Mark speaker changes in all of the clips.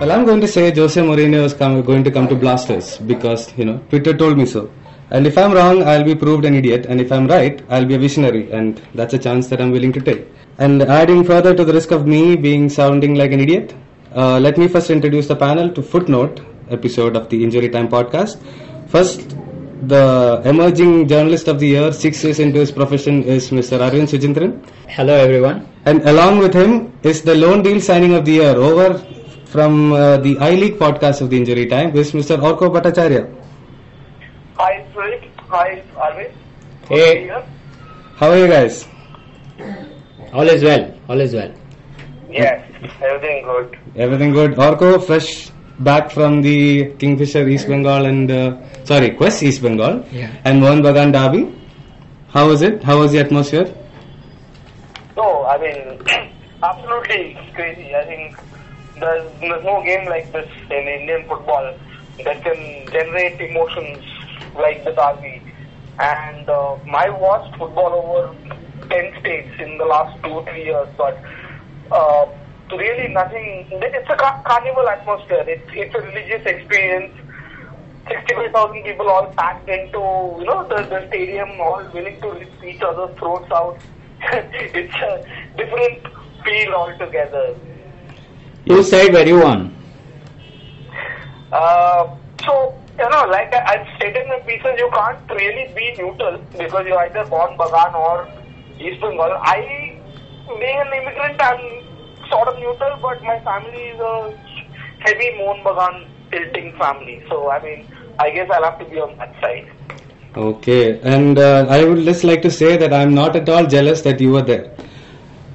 Speaker 1: Well, I'm going to say Jose Mourinho is come, going to come to Blasters because, you know, Twitter told me so. And if I'm wrong, I'll be proved an idiot. And if I'm right, I'll be a visionary. And that's a chance that I'm willing to take. And adding further to the risk of me being sounding like an idiot, uh, let me first introduce the panel to Footnote episode of the Injury Time podcast. First, the emerging journalist of the year, six years into his profession, is Mr. Arvind Sujindran.
Speaker 2: Hello, everyone.
Speaker 1: And along with him is the loan deal signing of the year over from uh, the I League podcast of the Injury Time, is Mr. Orko Bhattacharya.
Speaker 3: Hi, Sweet. Hi, Arvind.
Speaker 2: Hey.
Speaker 1: How are you guys?
Speaker 2: All is well. All is well.
Speaker 3: Yes, everything good.
Speaker 1: Everything good? Orko, fresh back from the Kingfisher East Bengal and, uh, sorry, Quess East Bengal
Speaker 2: Yeah.
Speaker 1: and Mohan Bagan Derby. How was it? How was the atmosphere?
Speaker 3: No, I mean, absolutely crazy. I think there's, there's no game like this in Indian football that can generate emotions like the derby. And uh, I watched football over 10 states in the last two, three years, but uh, really nothing. It's a car- carnival atmosphere. It's, it's a religious experience. 65,000 people all packed into, you know, the, the stadium, all willing to rip each other's throats out. it's a different feel altogether.
Speaker 2: Whose side were you on?
Speaker 3: Uh, so, you know, like I, I've stated in pieces, you can't really be neutral because you're either born Bagan or East Bengal. I, being an immigrant, I'm sort of neutral, but my family is a heavy Mohun Bagan tilting family. So, I mean, I guess I'll have to be on that side.
Speaker 1: Okay, and uh, I would just like to say that I'm not at all jealous that you were there.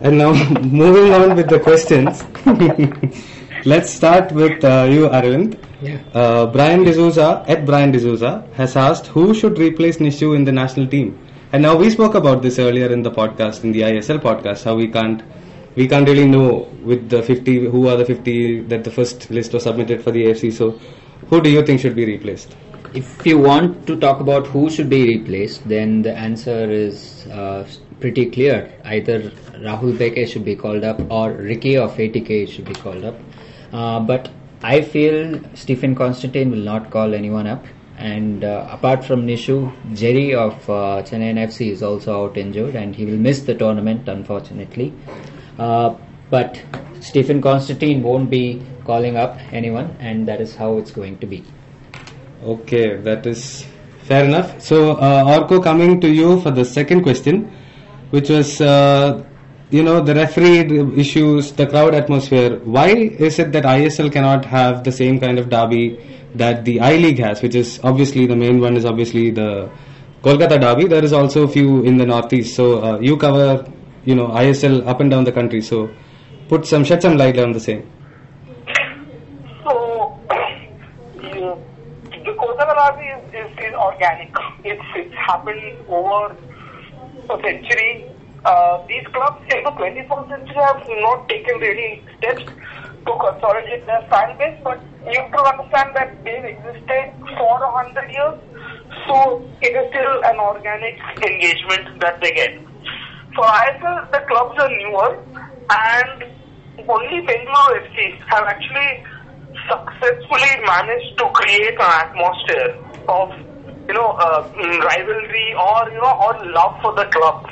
Speaker 1: And now, moving on with the questions, let's start with uh, you, Arvind.
Speaker 2: Yeah.
Speaker 1: Uh, Brian D'Souza, at Brian D'Souza, has asked who should replace Nishu in the national team. And now we spoke about this earlier in the podcast, in the ISL podcast, how we can't we can't really know with the 50 who are the 50 that the first list was submitted for the AFC. So, who do you think should be replaced?
Speaker 2: If you want to talk about who should be replaced, then the answer is uh, pretty clear. Either Rahul Bheke should be called up or Ricky of ATK should be called up. Uh, but I feel Stephen Constantine will not call anyone up. And uh, apart from Nishu, Jerry of uh, Chennai FC is also out injured and he will miss the tournament unfortunately. Uh, but Stephen Constantine won't be calling up anyone, and that is how it's going to be.
Speaker 1: Okay, that is fair enough. So, uh, Orko, coming to you for the second question, which was, uh, you know, the referee issues, the crowd atmosphere. Why is it that ISL cannot have the same kind of derby that the I League has, which is obviously the main one is obviously the Kolkata derby. There is also a few in the northeast. So, uh, you cover, you know, ISL up and down the country. So, put some shed some light on the same.
Speaker 3: So, you- the Kolkata Derby is, is, is organic. It's, it's happened over a century. Uh, these clubs in the 21st century have not taken really steps to consolidate their fan base, but you have to understand that they've existed for a hundred years, so it is still an organic engagement that they get. For ISL, the clubs are newer, and only Bengaluru FC have actually successfully managed to create an atmosphere of, you know, uh, rivalry or, you know, or love for the club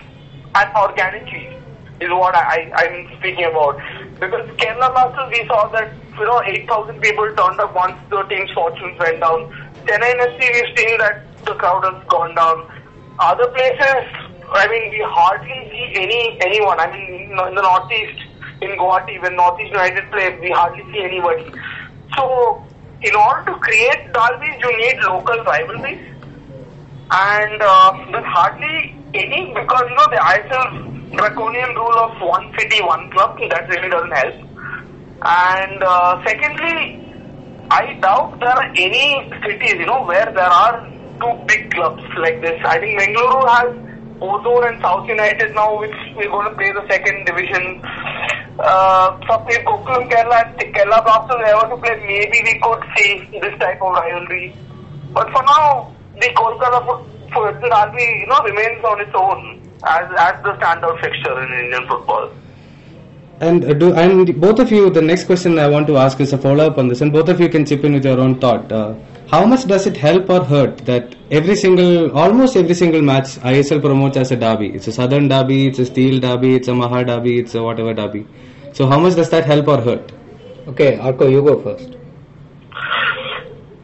Speaker 3: and organically is what I, I, I'm speaking about. Because Kerala Blasters, we saw that, you know, 8,000 people turned up once the team's fortunes went down. Chennai FC, we've seen that the crowd has gone down. Other places, I mean, we hardly see any anyone. I mean, in the Northeast, in Guwahati, when Northeast United play, we hardly see anybody. So, in order to create derbies, you need local rivalries. And uh, there's hardly any, because, you know, the ISL draconian rule of one city, one club, that really doesn't help. And uh, secondly, I doubt there are any cities, you know, where there are two big clubs like this. I think Bengaluru has Ozone and South United now, which we're going to play the second division. Uh, so if Gokulam Kerala and Kerala Blasters ever to play, maybe we could see this type of rivalry. But for now, the Kolkata foot, foot derby, you know, remains on its own as as the standout fixture in Indian football.
Speaker 1: And uh, do and both of you, the next question I want to ask is a follow up on this, and both of you can chip in with your own thought. Uh, how much does it help or hurt that every single, almost every single match ISL promotes as a derby? It's a Southern derby, it's a Steel derby, it's a Maha derby, it's a whatever derby. So how much does that help or hurt?
Speaker 2: Okay, Arko, you go first.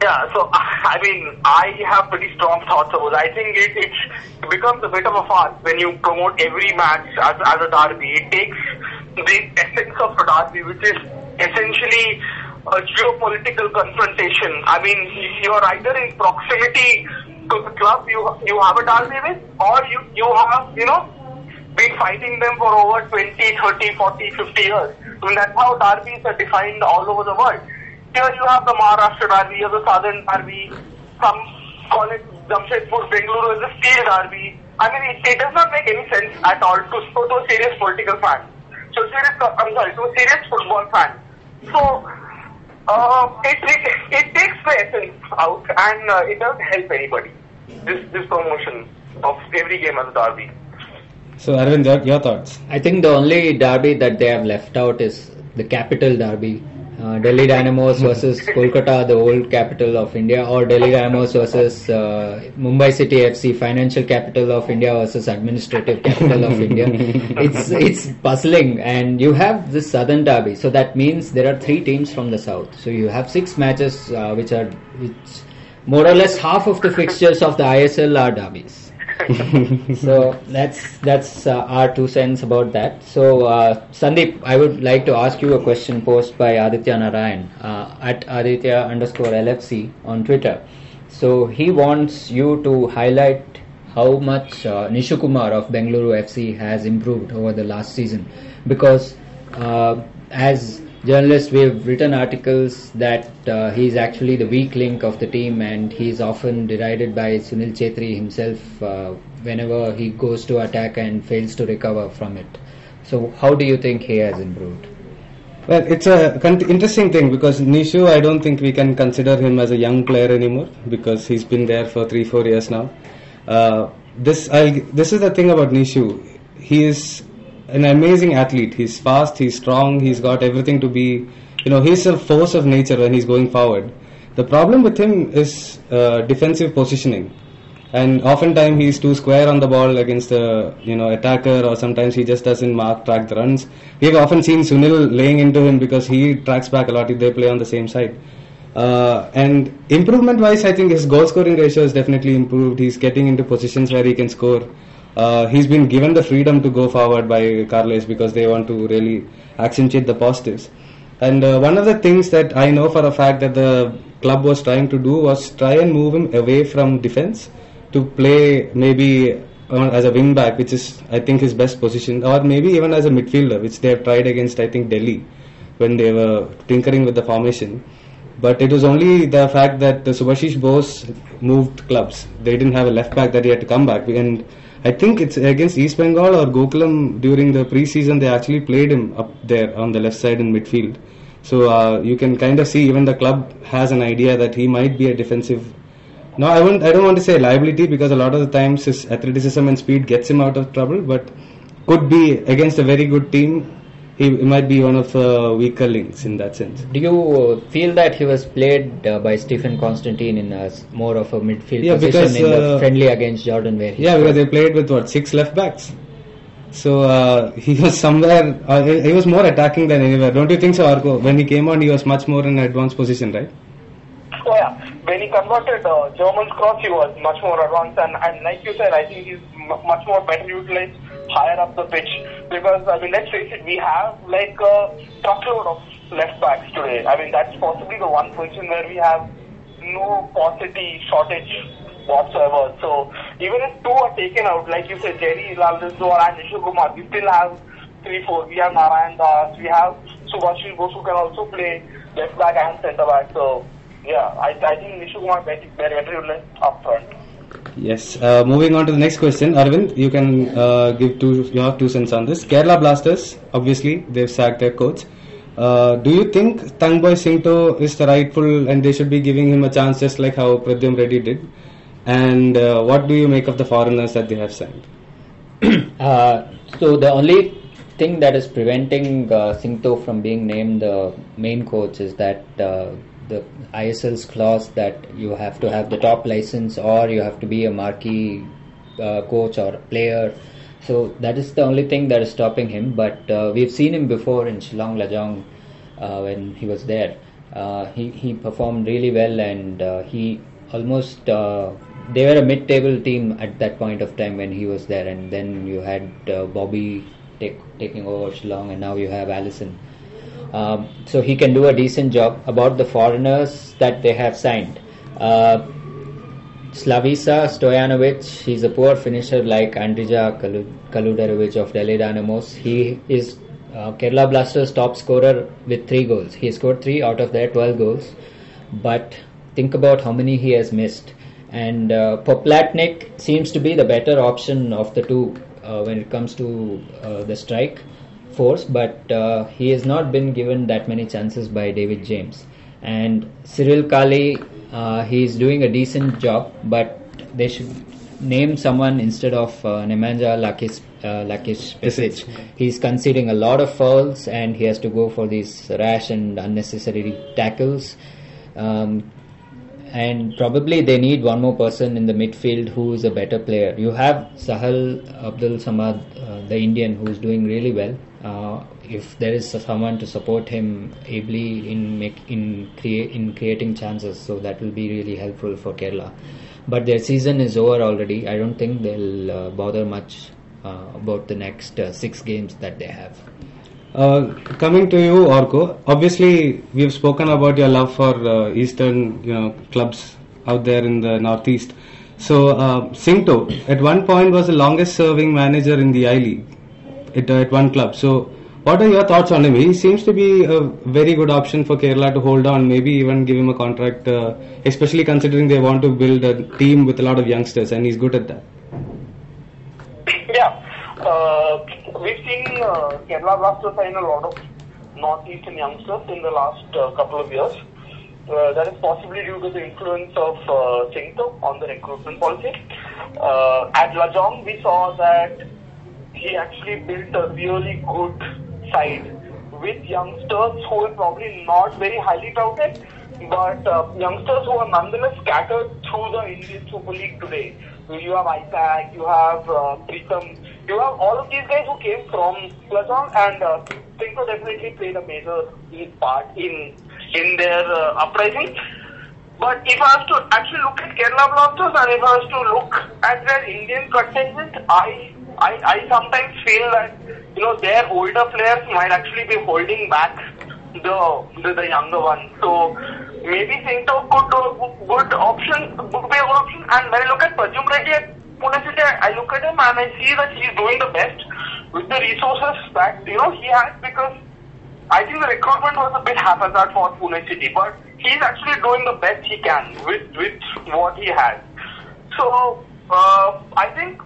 Speaker 3: Yeah, so I mean, I have pretty strong thoughts about it. I think it, it becomes a bit of a farce when you promote every match as, as a derby. It takes the essence of a derby, which is essentially a geopolitical confrontation. I mean, you're either in proximity to the club you you have a derby with, or you, you have, you know, been fighting them for over 20, 30, 40, 50 years. I mean, that's how derbies are defined all over the world. Here you have the Maharashtra derby, or the Southern derby, some call it Jamshedpur, Bengaluru as a steel derby. I mean, it, it does not make any sense at all to, to, to a serious political fan. So serious, I'm sorry, to a serious football fan. So, uh, it, it, it takes the essence out and uh, it doesn't help anybody. This, this promotion of every game as a derby.
Speaker 1: So Arvind, your, your thoughts?
Speaker 2: I think the only derby that they have left out is the capital derby. Uh, Delhi Dynamos versus Kolkata, the old capital of India, or Delhi Dynamos versus uh, Mumbai City FC, financial capital of India versus administrative capital of India. It's it's puzzling, and you have this Southern derby, so that means there are three teams from the south. So you have six matches, uh, which are which more or less half of the fixtures of the ISL are derbies so that's that's uh, our two cents about that. So uh, Sandeep, I would like to ask you a question posed by Aditya Narayan uh, at Aditya underscore LFC on Twitter. So he wants you to highlight how much uh, Nishukumar of Bengaluru FC has improved over the last season, because uh, as journalists we've written articles that uh, he's actually the weak link of the team and he's often derided by Sunil Chhetri himself uh, whenever he goes to attack and fails to recover from it. So how do you think he has improved?
Speaker 1: Well, it's a con- interesting thing because Nishu, I don't think we can consider him as a young player anymore because he's been there for three, four years now. Uh, this, I'll, this is the thing about Nishu. He is an amazing athlete. He's fast, he's strong, he's got everything to be, you know, he's a force of nature when he's going forward. The problem with him is uh, defensive positioning. And oftentimes he's too square on the ball against the you know attacker, or sometimes he just doesn't mark track the runs. We've often seen Sunil laying into him because he tracks back a lot if they play on the same side. Uh, and improvement wise, I think his goal scoring ratio is definitely improved. He's getting into positions where he can score. Uh, he's been given the freedom to go forward by Carles because they want to really accentuate the positives. And uh, one of the things that I know for a fact that the club was trying to do was try and move him away from defense to play maybe as a wing back, which is I think his best position, or maybe even as a midfielder, which they have tried against I think Delhi when they were tinkering with the formation. But it was only the fact that the Subhasish Bose moved clubs. They didn't have a left back that he had to come back. And I think it's against East Bengal or Gokulam during the preseason they actually played him up there on the left side in midfield. So uh, you can kind of see even the club has an idea that he might be a defensive. No, I won't. I don't want to say liability because a lot of the times his athleticism and speed gets him out of trouble, but could be against a very good team. He might be one of the weaker links in that sense.
Speaker 2: Do you feel that he was played uh, by Stephen Constantine in a s- more of a midfield
Speaker 1: Yeah,
Speaker 2: position
Speaker 1: because,
Speaker 2: in the
Speaker 1: uh,
Speaker 2: friendly against Jordan where he
Speaker 1: Yeah, because
Speaker 2: scored?
Speaker 1: they played with what six left backs. So uh, he was somewhere. Uh, he, he was more attacking than anywhere. Don't you think so, Arko? When he came on, he was much more in an advanced position, right?
Speaker 3: So yeah, when he converted uh, German's cross, he was much more advanced, and, and like you said, I think he's m- much more better utilized higher up the pitch. Because I mean, let's face it, we have like a truckload of left backs today. I mean, that's possibly the one position where we have no paucity shortage whatsoever. So even if two are taken out, like you said, Jerry Lalrinzuala and Nishu Kumar, we still have three, four. We have Narayan Das, we have Subhasish Bose who can also play left back and centre back. So yeah, I, I think Nishu Kumar better, better utilized up front.
Speaker 1: Yes. Uh, moving on to the next question, Arvind, you can uh, give two your two cents on this. Kerala Blasters, obviously, they've sacked their coach. Uh, do you think Thangboi Singto is the rightful and they should be giving him a chance just like how Pradhyum Reddy did? And uh, what do you make of the foreigners that they have signed?
Speaker 2: Uh, so the only thing that is preventing uh, Singto from being named the main coach is that uh, the ISL's clause that you have to have the top license or you have to be a marquee uh, coach or player. So that is the only thing that is stopping him. But uh, we've seen him before in Shillong Lajong uh, when he was there. Uh, he he performed really well and uh, he almost uh, they were a mid-table team at that point of time when he was there. And then you had Bobby take, taking over Shillong, and now you have Allison. Um, so he can do a decent job. About the foreigners that they have signed, uh, Slavisa Stojanovic, he's a poor finisher like Andrija Kalu- Kaluderovic of Delhi Dynamos. He is uh, Kerala Blasters top scorer with three goals. He scored three out of their 12 goals. But think about how many he has missed. And uh, Poplatnik seems to be the better option of the two uh, when it comes to uh, the strike force, but uh, he has not been given that many chances by David James. And Cyril Kali, uh, he is doing a decent job, but they should name someone instead of uh, Nemanja Lakic, uh, Lakic Pesic. He's conceding a lot of fouls and he has to go for these rash and unnecessary tackles. Um, and probably they need one more person in the midfield who is a better player. You have Sahal Abdul Samad, uh, the Indian, who is doing really well. Uh, if there is someone to support him ably in make, in create in creating chances, so that will be really helpful for Kerala. But their season is over already. I don't think they'll uh, bother much uh, about the next uh, six games that they have.
Speaker 1: Uh, coming to you, Orko. Obviously, we've spoken about your love for uh, Eastern, you know, clubs out there in the Northeast. So, uh, at one point was the longest-serving manager in the I League at, uh, at one club. So, what are your thoughts on him? He seems to be a very good option for Kerala to hold on, maybe even give him a contract, uh, especially considering they want to build a team with a lot of youngsters, and he's good at that.
Speaker 3: Yeah. Uh, we've seen uh, Kerala Blasters sign a lot of Northeastern youngsters in the last uh, couple of years. Uh, that is possibly due to the influence of uh, on the recruitment policy. At Lajong, we saw that he actually built a really good side with youngsters who are probably not very highly touted, but uh, youngsters who are nonetheless scattered through the Indian Super League today. You have Isaac, you have uh, Pritham, you have all of these guys who came from Lajong, and uh, Singto definitely played a major part in in their uh, uprising. But if I have to actually look at Kerala Blasters and if I have to look at their Indian contingent, I, I I sometimes feel that you know their older players might actually be holding back the the, the younger ones. So maybe Singto could a good, option, would be a good option. And when I look at Pradhyum Reddy at Pune City, I look at him and I see that he's doing the best with the resources that you know he has because I think the recruitment was a bit haphazard for Pune City, but he's actually doing the best he can with with what he has. So uh, I think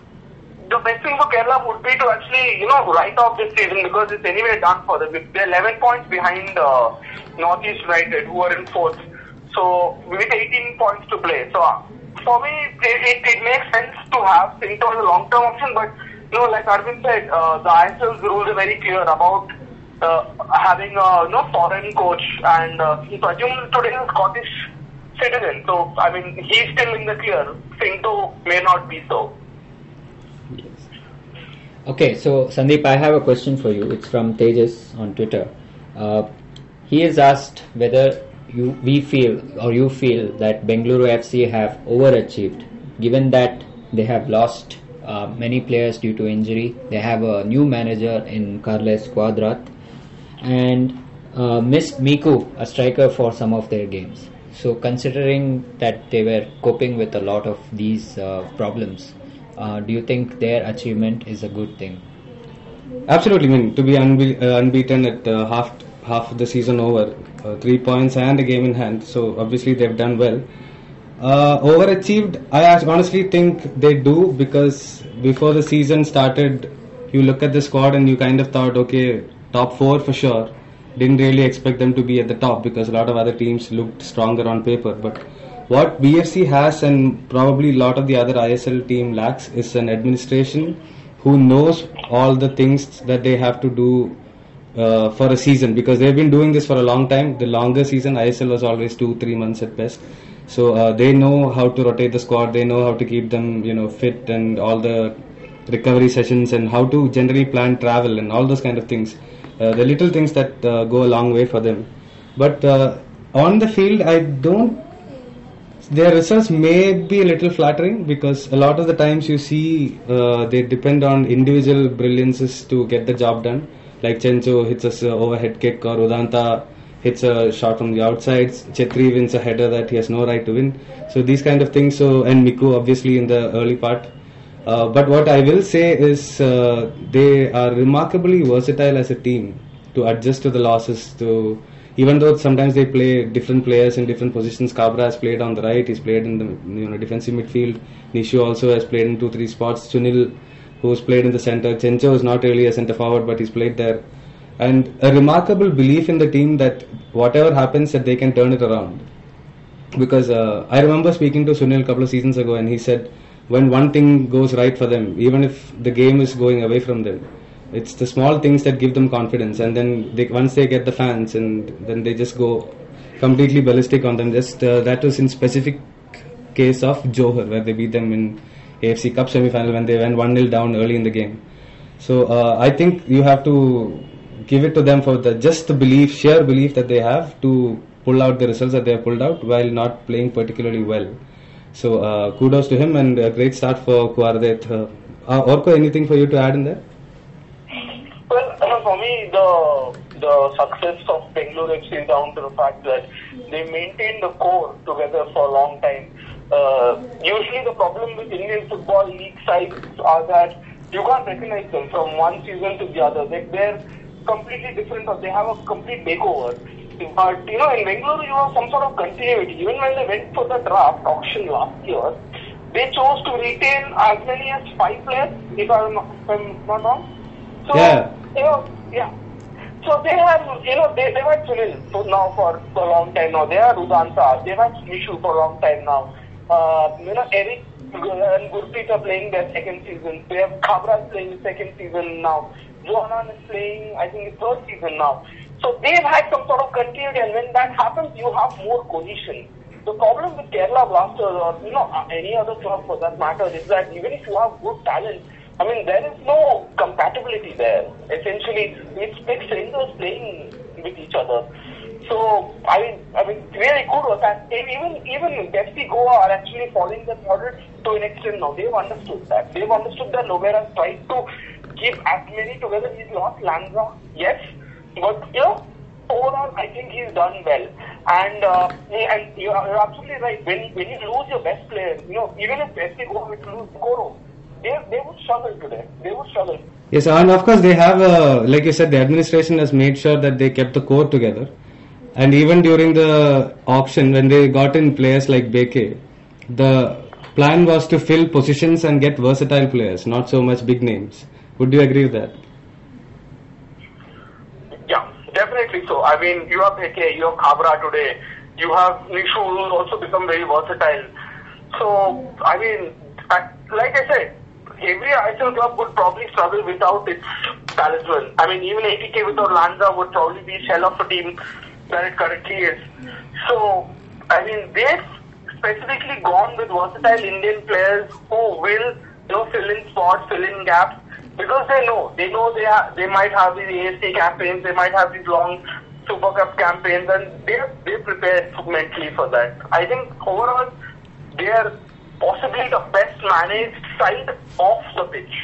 Speaker 3: the best thing for Kerala would be to actually you know write off this season because it's anyway done for them. They're 11 points behind uh, Northeast United, who are in fourth. So with 18 points to play, so uh, for me it, it, it makes sense to have Singto as a long-term option, but you know, like Arvind said, uh, the ISL's rules are very clear about uh, having a you know, foreign coach, and uh, Pajum today is Scottish citizen, so I mean he's still in the clear. Singto may not be so.
Speaker 2: Okay, so Sandeep, I have a question for you. It's from Tejas on Twitter. Uh, he has asked whether you we feel or you feel that Bengaluru FC have overachieved, given that they have lost uh, many players due to injury. They have a new manager in Carles Cuadrat and uh, missed Miku, a striker, for some of their games. So, considering that they were coping with a lot of these uh, problems, uh, do you think their achievement is a good thing?
Speaker 1: Absolutely, I mean to be unbe- uh, unbeaten at uh, half half of the season over, uh, three points and a game in hand. So obviously they've done well. Uh, overachieved, I honestly think they do because before the season started, you look at the squad and you kind of thought, okay, top four for sure. Didn't really expect them to be at the top because a lot of other teams looked stronger on paper. But what BFC has and probably a lot of the other ISL team lacks is an administration who knows all the things that they have to do uh, for a season because they've been doing this for a long time. The longer season, ISL was always two, three months at best. So uh, they know how to rotate the squad. They know how to keep them, you know, fit and all the recovery sessions and how to generally plan travel and all those kind of things. Uh, the little things that uh, go a long way for them. But uh, on the field, I don't. Their results may be a little flattering because a lot of the times you see uh, they depend on individual brilliances to get the job done. Like Chencho hits a overhead kick or Udanta hits a shot from the outside. Chhetri wins a header that he has no right to win. So these kind of things. So and Miku obviously in the early part. Uh, but what I will say is uh, they are remarkably versatile as a team to adjust to the losses. To even though sometimes they play different players in different positions. Khabra has played on the right. He's played in the you know defensive midfield. Nishu also has played in two three spots. Sunil, who's played in the center. Chencho is not really a centre forward, but he's played there. And a remarkable belief in the team that whatever happens, that they can turn it around. Because uh, I remember speaking to Sunil a couple of seasons ago, and he said when one thing goes right for them, even if the game is going away from them, it's the small things that give them confidence. And then they, once they get the fans, and then they just go completely ballistic on them. Just uh, that was in specific case of Johor, where they beat them in AFC Cup semi-final when they went one 0 down early in the game. So uh, I think you have to give it to them for the just the belief, sheer belief that they have to pull out the results that they have pulled out while not playing particularly well. So uh, kudos to him and a great start for Cuadrat. Uh, uh, Orko, anything for you to add in there?
Speaker 3: Me, the the success of Bangalore FC is down to the fact that they maintained the core together for a long time. Uh, usually, the problem with Indian football league sides are that you can't recognize them from one season to the other. They, they're completely different, or they have a complete makeover. But you know, in Bangalore, you have some sort of continuity. Even when they went for the draft auction last year, they chose to retain as many as five players, if I'm not, if I'm not wrong. So,
Speaker 1: Yeah.
Speaker 3: you know, yeah. So they have, you know, they, they've had Sunil for now for, a long time now. They have Udanta. They've had Nishu for a long time now. Uh, you know, Eric and Gurpreet are playing their second season. They have Khabra playing second season now. Juanan is playing, I think, third season now. So they've had some sort of continuity, and when that happens, you have more cohesion. The problem with Kerala Blasters, or you know, any other club for that matter, is that even if you have good talent, I mean, there is no compatibility there. Essentially, it's like strangers playing with each other. So, I mean, I mean, really good that even even FC Goa are actually following that model to an extent now. They've understood that. They've understood that Lobera tried to keep as many together. He's lost Lanza, yes, but you know, overall, I think he's done well. And uh, and you're, absolutely right. When when you lose your best player, you know, even if FC Goa were lose Coro, they they would struggle today. They would struggle.
Speaker 1: Yes, and of course they have, uh, like you said, the administration has made sure that they kept the core together. And even during the auction, when they got in players like Bheke, the plan was to fill positions and get versatile players, not so much big names. Would you agree with that?
Speaker 3: Yeah, definitely so. I mean, you have Heke, you have Khabra today, you have Nishu who's also become very versatile. So, I mean, I, like I said, every ISL club would probably struggle without its talisman. I mean, even ATK without Lanza would probably be shell of a team that it currently is. So, I mean, they've specifically gone with versatile Indian players who will, you know, fill in spots, fill in gaps, because they know, they know they ha- they might have these AFC campaigns, they might have these long Super Cup campaigns, and they they prepared mentally for that. I think overall, they are possibly the best managed side off the pitch.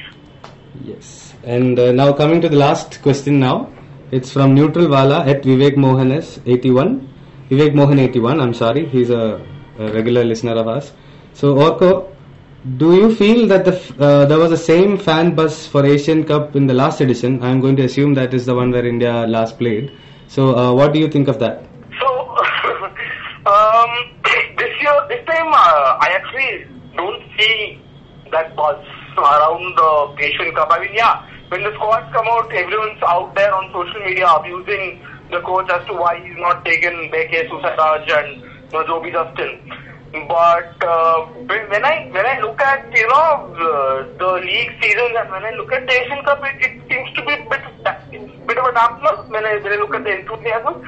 Speaker 1: Yes. And uh, now coming to the last question now. It's from Neutral Wala at Vivek Mohan S 81. Vivek Mohan 81, I'm sorry. He's a, a regular listener of us. So, Orko, do you feel that the uh, there was the same fan buzz for Asian Cup in the last edition? I'm going to assume that is the one where India last played. So, uh, what do you think of that?
Speaker 3: So, um, year, this time, uh, I actually don't see that buzz around the Asian Cup. I mean, yeah, when the squads come out, everyone's out there on social media abusing the coach as to why he's not taken Bheke, Soosairaj and you know, Justin. But uh, when I when I look at you know the, the league seasons and when I look at the Asian Cup, it, it seems to be a bit bit of a dampener when I when I look at the enthusiasm.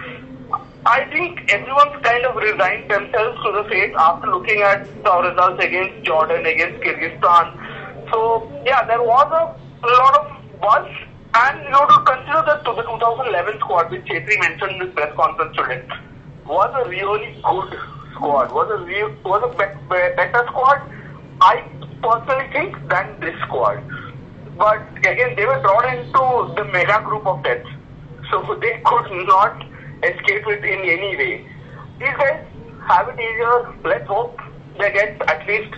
Speaker 3: I think everyone's kind of resigned themselves to the fate after looking at the results against Jordan, against Kyrgyzstan. So yeah, there was a, lot of buzz, and you know to consider that to the 2011 squad, which Chhetri mentioned in his press conference today, was a really good squad, was a real, was a be- be- better squad. I personally think than this squad. But again, they were drawn into the mega group of death, so they could not escape it in any way. These guys have it easier. Let's hope they get at least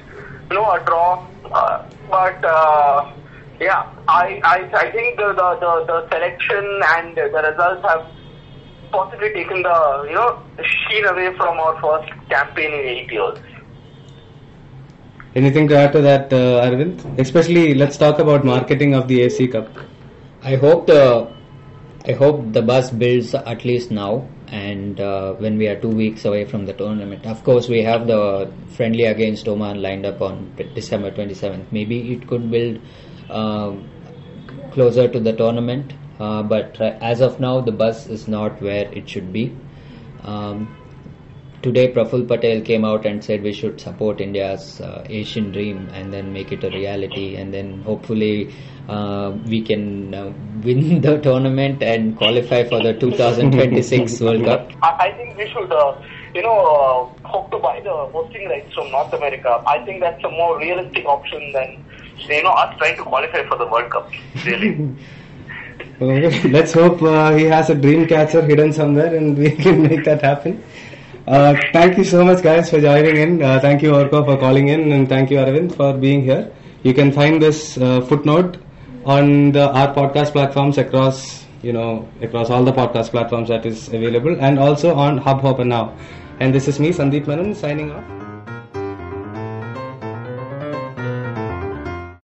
Speaker 3: you know a draw. Uh, but uh, yeah, I, I I think the, the, the, the selection and the results have possibly taken the you know sheen away from our first campaign in eight years.
Speaker 1: Anything to add to that, uh, Arvind? Especially, let's talk about marketing of the AC Cup.
Speaker 2: I hope the I hope the buzz builds at least now, and uh, when we are two weeks away from the tournament. Of course, we have the friendly against Oman lined up on December 27th. Maybe it could build um, closer to the tournament, uh, but uh, as of now, the buzz is not where it should be. Um, today Praful Patel came out and said we should support India's uh, Asian dream and then make it a reality and then hopefully uh, we can uh, win the tournament and qualify for the 2026 World Cup.
Speaker 3: I, I think we should, uh, you know, uh, hope to buy the hosting rights from North America. I think that's a more realistic option than, you know, us trying to qualify for the World Cup. Really.
Speaker 1: Let's hope uh, he has a dream catcher hidden somewhere and we can make that happen. Uh, thank you so much, guys, for joining in. Uh, thank you, Orko, for calling in, and thank you, Arvind, for being here. You can find this uh, footnote on the our podcast platforms across, you know, across all the podcast platforms that is available, and also on Hubhopper now. And this is me, Sandeep Menon, signing off.